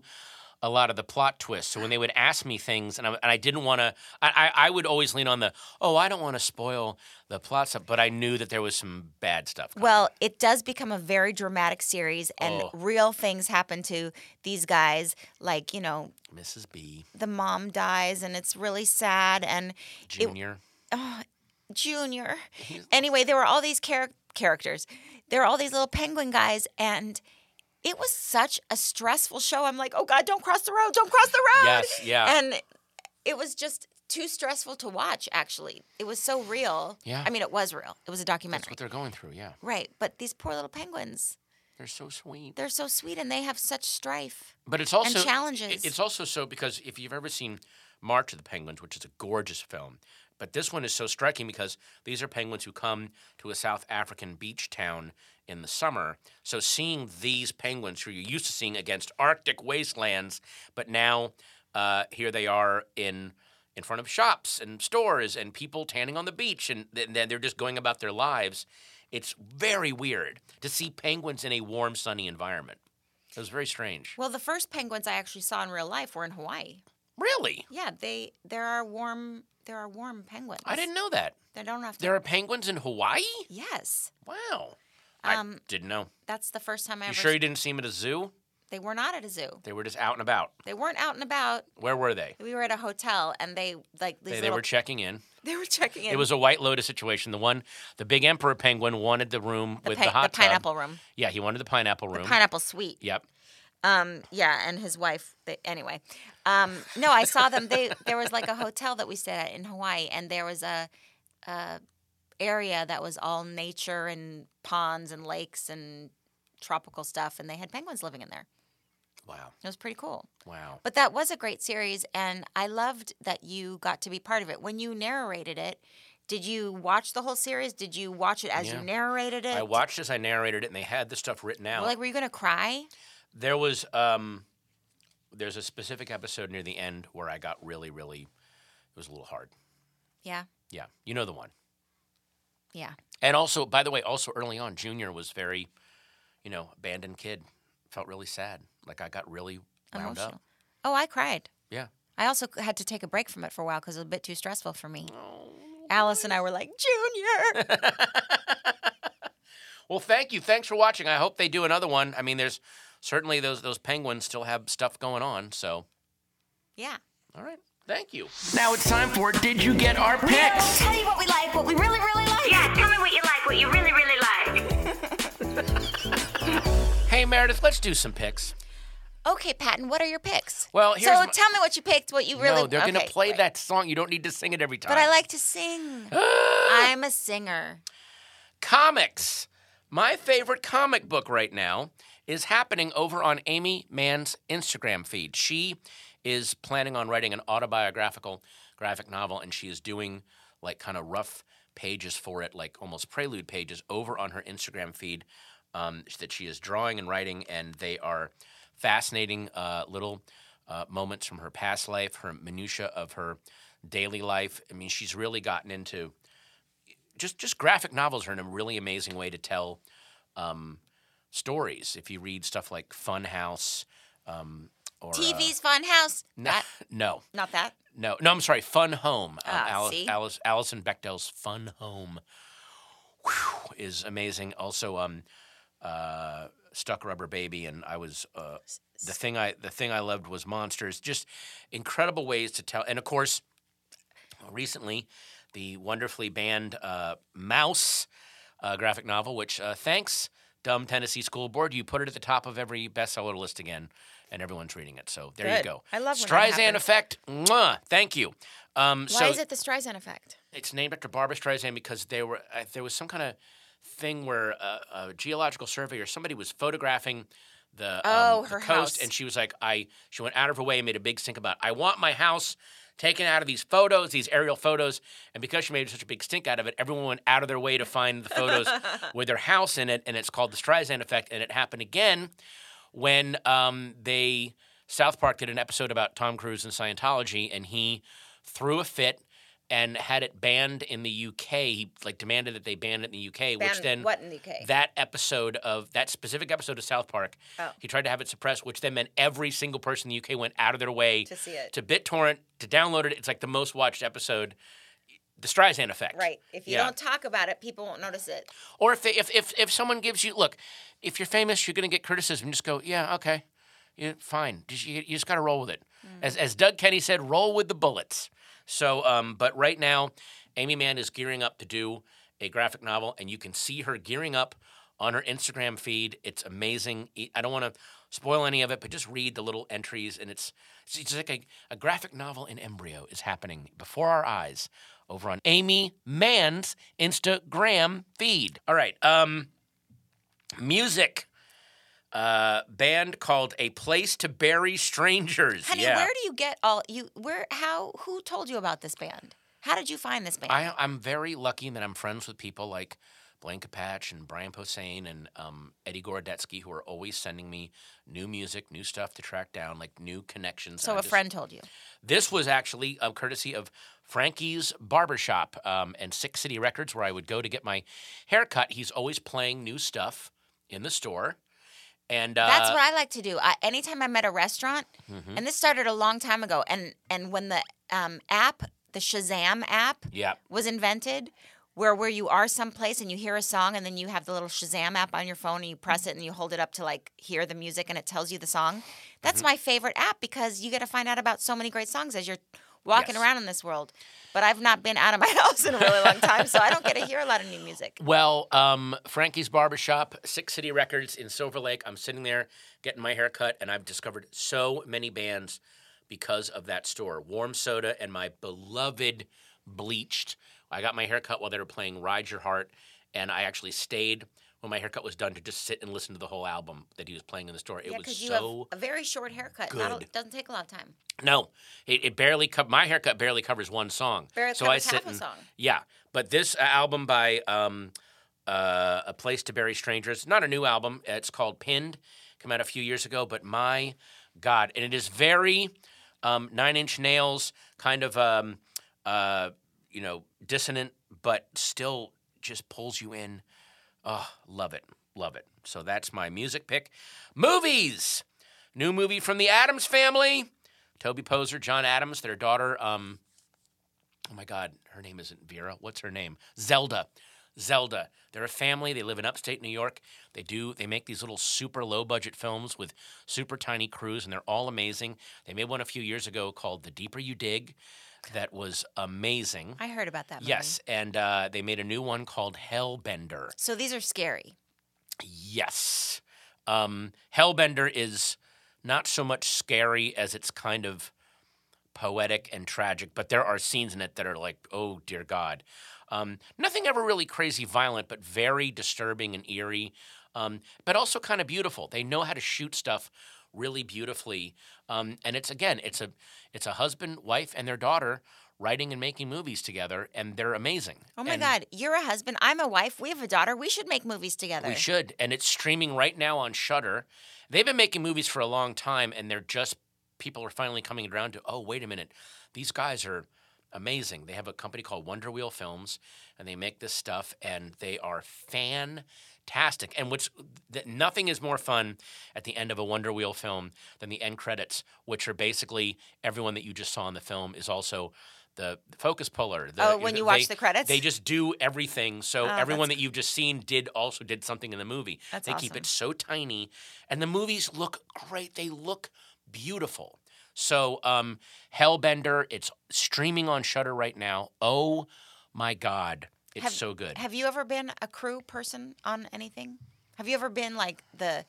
a lot of the plot twists. So when they would ask me things, and I, and I didn't want to, I, I would always lean on the oh I don't want to spoil the plot stuff, but I knew that there was some bad stuff. coming. Well, it does become a very dramatic series, and Oh. real things happen to these guys. Like you know, Mrs. B the mom dies, and it's really sad. And it, Junior. oh, Junior. Mm-hmm. Anyway, there were all these char- characters. There were all these little penguin guys, and it was such a stressful show. I'm like, oh God, don't cross the road! Don't cross the road! Yes, yeah. And it was just too stressful to watch. Actually, it was so real. Yeah. I mean, it was real. It was a documentary. That's what they're going through. Yeah, Right, but these poor little penguins, they're so sweet. they're so sweet and they have such strife. But it's also challenges. It's also so because if you've ever seen March of the Penguins, which is a gorgeous film, but this one is so striking because these are penguins who come to a South African beach town in the summer. So seeing these penguins who you're used to seeing against Arctic wastelands, but now uh, here they are in in front of shops and stores and people tanning on the beach, and then they're just going about their lives. It's very weird to see penguins in a warm, sunny environment. It was very strange. Well, the first penguins I actually saw in real life were in Hawaii. Really? Yeah, they there are warm there are warm penguins. I didn't know that. They don't have to. There are penguins in Hawaii? yes, Wow. Um, I didn't know. that's the first time I ever You ever. sure you didn't see them at a zoo? They were not at a zoo. They were just out and about. They weren't out and about. Where were they? We were at a hotel, and they like these They, they little, were checking in. they were checking in. It was a White Lotus situation. The one, the big emperor penguin wanted the room the, with pi- the hot the tub. pineapple room. Yeah, he wanted the pineapple room. The pineapple suite. Yep. Um, yeah, and his wife. They, anyway, um, no, I saw them. They there was like a hotel that we stayed at in Hawaii, and there was a, a area that was all nature and ponds and lakes and tropical stuff, and they had penguins living in there. Wow. It was pretty cool. Wow. But that was a great series, and I loved that you got to be part of it. When you narrated it, did you watch the whole series? Did you watch it as Yeah. you narrated it? I watched as I narrated it, and they had the stuff written out. Well, Like, were you gonna cry? There was um, there's a specific episode near the end where I got really, really. It was a little hard. Yeah, Yeah, you know the one. yeah. And also, by the way, also early on, Junior was very, you know, abandoned kid. Felt really sad. Like I got really wound Emotional. up. Oh, I cried. Yeah. I also had to take a break from it for a while because it was a bit too stressful for me. Oh. Alice and I were like, Junior. Well, thank you. Thanks for watching. I hope they do another one. I mean, there's certainly those those penguins still have stuff going on. So, yeah. all right. Thank you. Now it's time for Did You Get Our Picks? Tell you what we like, what we really, really like. Yeah, tell me what you like, what you really, really like. Hey, Meredith, let's do some picks. Okay, Patton, what are your picks? Well, so my- tell me what you picked. What you really? no, they're gonna play great. that song. You don't need to sing it every time. But I like to sing. I'm a singer. comics. My favorite comic book right now is happening over on Aimee Mann's Instagram feed. She is planning on writing an autobiographical graphic novel, and she is doing like kind of rough pages for it, like almost prelude pages, over on her Instagram feed um, that she is drawing and writing, and they are fascinating uh, little uh, moments from her past life, her minutia of her daily life. I mean, she's really gotten into just just graphic novels are in a really amazing way to tell um, stories. If you read stuff like Fun House, um, or uh, TV's Fun House. no, That, no, not that. no, no. I'm sorry, Fun Home. Um, Ah, Alice, see? Alice, Alison Bechdel's Fun Home whew, is amazing. Also, um, uh, Stuck Rubber Baby, and I was uh, the thing I the thing I loved was Monsters. Just incredible ways to tell, and of course, recently the wonderfully banned uh, Maus uh, graphic novel, which uh, thanks Dumb Tennessee School Board, you put it at the top of every bestseller list again, and everyone's reading it. So there you go. I love Streisand. Effect. Mwah, thank you. Um, Why so is it the Streisand effect? it's named after Barbra Streisand because they were uh, there was some kind of thing where uh, a geological survey or somebody was photographing the, um, Oh, the her coast, house. and she was like, I she went out of her way and made a big stink about, I want my house taken out of these photos, these aerial photos, and because she made such a big stink out of it, everyone went out of their way to find the photos with their house in it, and it's called the Streisand effect, and it happened again when um, they South Park did an episode about Tom Cruise and Scientology, and he threw a fit and had it banned in the UK. He like demanded that they ban it in the UK, which then what in the UK? that episode of that specific episode of South Park, Oh. he tried to have it suppressed, which then meant every single person in the UK went out of their way To see it. to BitTorrent to download it. It's like the most watched episode. The Streisand effect. Right. If you Yeah. don't talk about it, people won't notice it. Or if, they, if if if someone gives you look, if you're famous, you're going to get criticism. Just go, yeah, okay, yeah, fine. Just, you, you just got to roll with it. Hmm. As as Doug Kenney said, roll with the bullets. So, um, but right now, Aimee Mann is gearing up to do a graphic novel, and you can see her gearing up on her Instagram feed. It's amazing. I don't want to spoil any of it, but just read the little entries, and it's it's like a, a graphic novel in embryo is happening before our eyes over on Aimee Mann's Instagram feed. All right, um, music. Uh, band called A Place to Bury Strangers. Honey, yeah. where do you get all you where how who told you about this band? How did you find this band? I, I'm very lucky that I'm friends with people like Blaine Capatch and Brian Posehn and um, Eddie Gorodetsky, who are always sending me new music, new stuff to track down, like new connections. so And a just- friend told you. This was actually a courtesy of Frankie's Barbershop um, and Sick City Records, where I would go to get my haircut. He's always playing new stuff in the store. And uh, That's what I like to do. I, anytime I'm at a restaurant, Mm-hmm. and this started a long time ago, and and when the um, app, the Shazam app, Yeah. was invented, where where you are someplace and you hear a song and then you have the little Shazam app on your phone and you press it and you hold it up to like hear the music and it tells you the song. That's Mm-hmm. my favorite app because you get to find out about so many great songs as you're walking Yes. around in this world. But I've not been out of my house in a really long time, so I don't get to hear a lot of new music. Well, um, Frankie's Barbershop, Sick City Records in Silver Lake. I'm sitting there getting my hair cut, and I've discovered so many bands because of that store. Warm Soda and my beloved Bleached. I got my hair cut while they were playing Ride Your Heart, and I actually stayed when my haircut was done to just sit and listen to the whole album that he was playing in the store. It yeah, was you so have a very short haircut. Not good. doesn't take a lot of time. no, it, it barely co- my haircut barely covers one song. Barely so I sit half a and, song. Yeah, but this uh, album by um, uh, A Place to Bury Strangers, not a new album. It's called Pinned. Came out a few years ago, but my God, and it is very um, Nine Inch Nails kind of um, uh, you know dissonant, but still just pulls you in. Oh, love it, love it. So that's my music pick. Movies. New movie from the Adams family. Toby Poser, John Adams, their daughter. Um, oh my God, her name isn't Vera. What's her name? Zelda. Zelda. They're a family. They live in upstate New York. They do. They make these little super low budget films with super tiny crews, and they're all amazing. They made one a few years ago called The Deeper You Dig, that was amazing. I heard about that. Movie. Yes, and uh, they made a new one called Hellbender. So these are scary. Yes. Um, Hellbender is not so much scary as it's kind of poetic and tragic, but there are scenes in it that are like, oh dear God. Um, nothing ever really crazy violent, but very disturbing and eerie, um, but also kind of beautiful. They know how to shoot stuff really beautifully, um, and it's again, it's a it's a husband, wife, and their daughter writing and making movies together, and they're amazing. Oh my And- God, you're a husband. I'm a wife. We have a daughter. We should make movies together. we should, and it's streaming right now on Shudder. They've been making movies for a long time, and they're just people are finally coming around to. Oh, wait a minute, these guys are amazing. They have a company called Wonder Wheel Films, and they make this stuff, and they are fantastic. And which th- nothing is more fun at the end of a Wonder Wheel film than the end credits, which are basically everyone that you just saw in the film is also. The focus puller. The, Oh, when you watch the credits? they just do everything. So Oh, everyone that you've just seen did also did something in the movie. That's they keep it so tiny, and the movies look great. They look beautiful. So, um, Hellbender, it's streaming on Shudder right now. Oh my God, it's Have- so good. Have you ever been a crew person on anything? Have you ever been like the,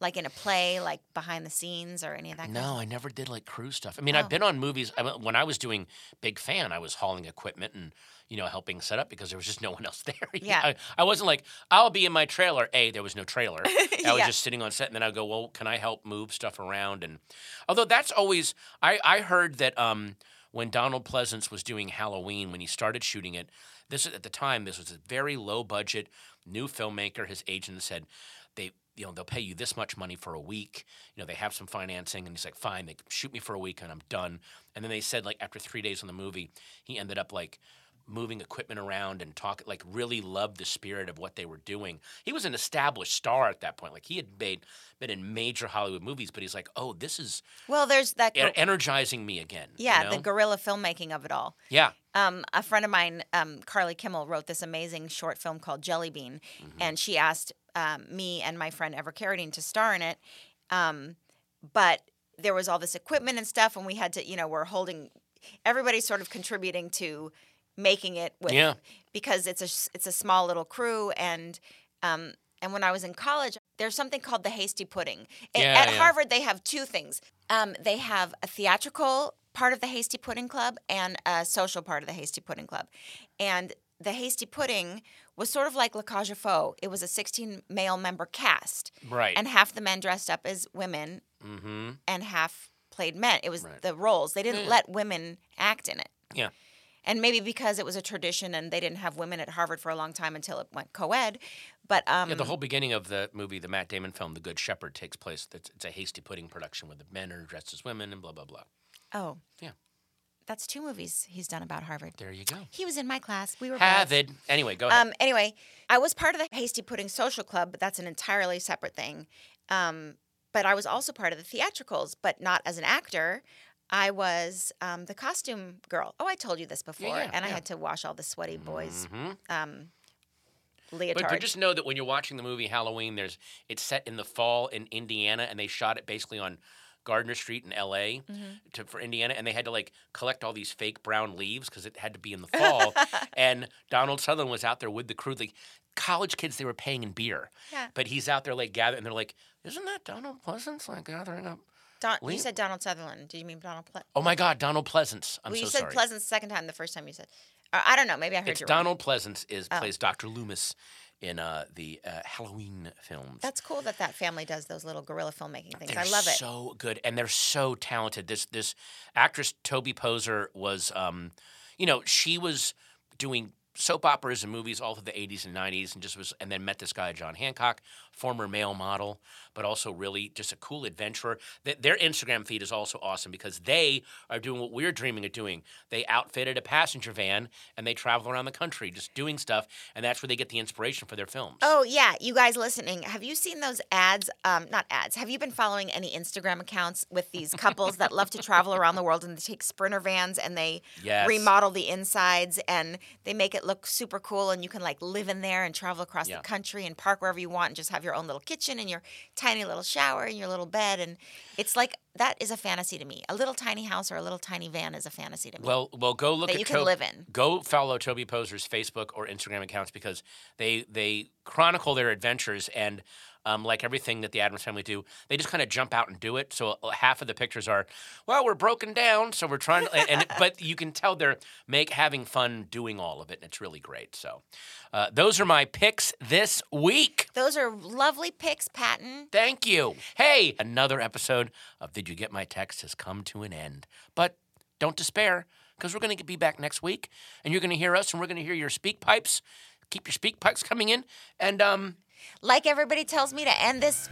like in a play, like behind the scenes or any of that? kind of No, I never did like crew stuff. I mean, Oh. I've been on movies. I when I was doing Big Fan, I was hauling equipment and you know helping set up because there was just no one else there. Yeah. I, I wasn't like I'll be in my trailer. A, there was no trailer. I was Yeah. just sitting on set, and then I'd go, well, can I help move stuff around? And although that's always, I I heard that um, when Donald Pleasence was doing Halloween, when he started shooting it, this at the time this was a very low budget new filmmaker. His agent said they you know they'll pay you this much money for a week you know they have some financing and he's like fine they shoot me for a week and i'm done and then they said like after three days on the movie he ended up like moving equipment around and talk like really loved the spirit of what they were doing he was an established star at that point like he had made been in major hollywood movies but he's like oh this is Well, there's that. energizing me again you yeah, know? the guerrilla filmmaking of it all. yeah Um, a friend of mine, um, Carly Kimmel, wrote this amazing short film called Jelly Bean, Mm-hmm. and she asked um, me and my friend Ever Carradine to star in it. Um, but there was all this equipment and stuff, and we had to, you know, we're holding. Everybody's sort of contributing to making it with, Yeah. because it's a it's a small little crew, and um, and when I was in college, there's something called the hasty pudding. A- Yeah, At yeah. Harvard, they have two things. Um, they have a theatrical part of the Hasty Pudding Club and a social part of the Hasty Pudding Club. And the Hasty Pudding was sort of like La Cage aux Folles. It was a 16 male member cast. Right. And half the men dressed up as women mm-hmm and half played men. It was Right. the roles. They didn't Yeah. let women act in it. yeah And maybe because it was a tradition and they didn't have women at Harvard for a long time until it went co ed. But um, Yeah, the whole beginning of the movie, the Matt Damon film, The Good Shepherd, takes place. It's, it's a hasty pudding production where the men are dressed as women and blah blah blah. oh, Yeah. that's two movies he's done about Harvard. There you go. He was in my class. We were. Harvard. Anyway, go ahead. Um, anyway, I was part of the Hasty Pudding Social Club, but that's an entirely separate thing. Um, but I was also part of the theatricals, but not as an actor. I was um, the costume girl. Oh, I told you this before, yeah, and I had to wash all the sweaty boys' Mhm. um, But, leotard. but just know that when you're watching the movie Halloween, there's it's set in the fall in Indiana, and they shot it basically on Gardner Street in L.A. Mm-hmm. To, for Indiana, and they had to like collect all these fake brown leaves because it had to be in the fall. and Donald Sutherland was out there with the crew, like college kids they were paying in beer, Yeah. but he's out there like gathering, and they're like, "Isn't that Donald Pleasence like gathering up?" Don, you said Donald Sutherland. Did you mean Donald Ple- Oh my God, Donald Pleasence! I'm well, so you said sorry. Pleasant the second time. The first time you said, uh, I don't know. Maybe I heard It's you wrong. Donald Pleasence is Oh. plays Dr. Loomis in uh, the uh, Halloween films. That's cool that that family does those little guerrilla filmmaking things. They're I love it. So good, and they're so talented. This this actress Toby Poser was, um, you know, she was doing soap operas and movies all through the 80s and 90s and just was and then met this guy John Hancock former male model but also really just a cool adventurer Th- their Instagram feed is also awesome because they are doing what we're dreaming of doing they outfitted a passenger van and they travel around the country just doing stuff and that's where they get the inspiration for their films Oh yeah, you guys listening, have you seen those ads? Um, not ads. Have you been following any Instagram accounts with these couples that love to travel around the world and they take sprinter vans and they Yes. remodel the insides and they make it look super cool and you can like live in there and travel across Yeah. the country and park wherever you want and just have your own little kitchen and your tiny little shower and your little bed and it's like that is a fantasy to me. A little tiny house or a little tiny van is a fantasy to me. Well, well, go look That at you can live in. Go follow Toby Poser's Facebook or Instagram accounts because they they chronicle their adventures and. Um, like everything that the Adams family do, they just kind of jump out and do it. So uh, half of the pictures are, well, we're broken down, so we're trying to, and, and but you can tell they're make having fun doing all of it, and it's really great. So, uh, those are my picks this week. those are lovely pics, Patton. Thank you. Hey, another episode of Did You Get My Text has come to an end. But don't despair, because we're going to be back next week, and you're going to hear us, and we're going to hear your speak pipes. Keep your speak pipes coming in, and um, Like everybody tells me to end this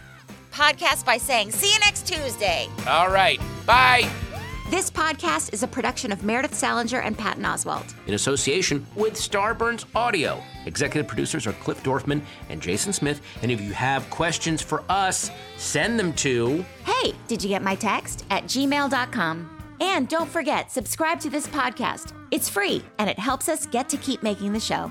podcast by saying, see you next Tuesday. all right, bye. This podcast is a production of Meredith Salenger and Patton Oswalt. In association with Starburns Audio, executive producers are Cliff Dorfman and Jason Smith. And if you have questions for us, send them to Hey, did you get my text? At gmail.com. And don't forget, subscribe to this podcast. It's free and it helps us get to keep making the show.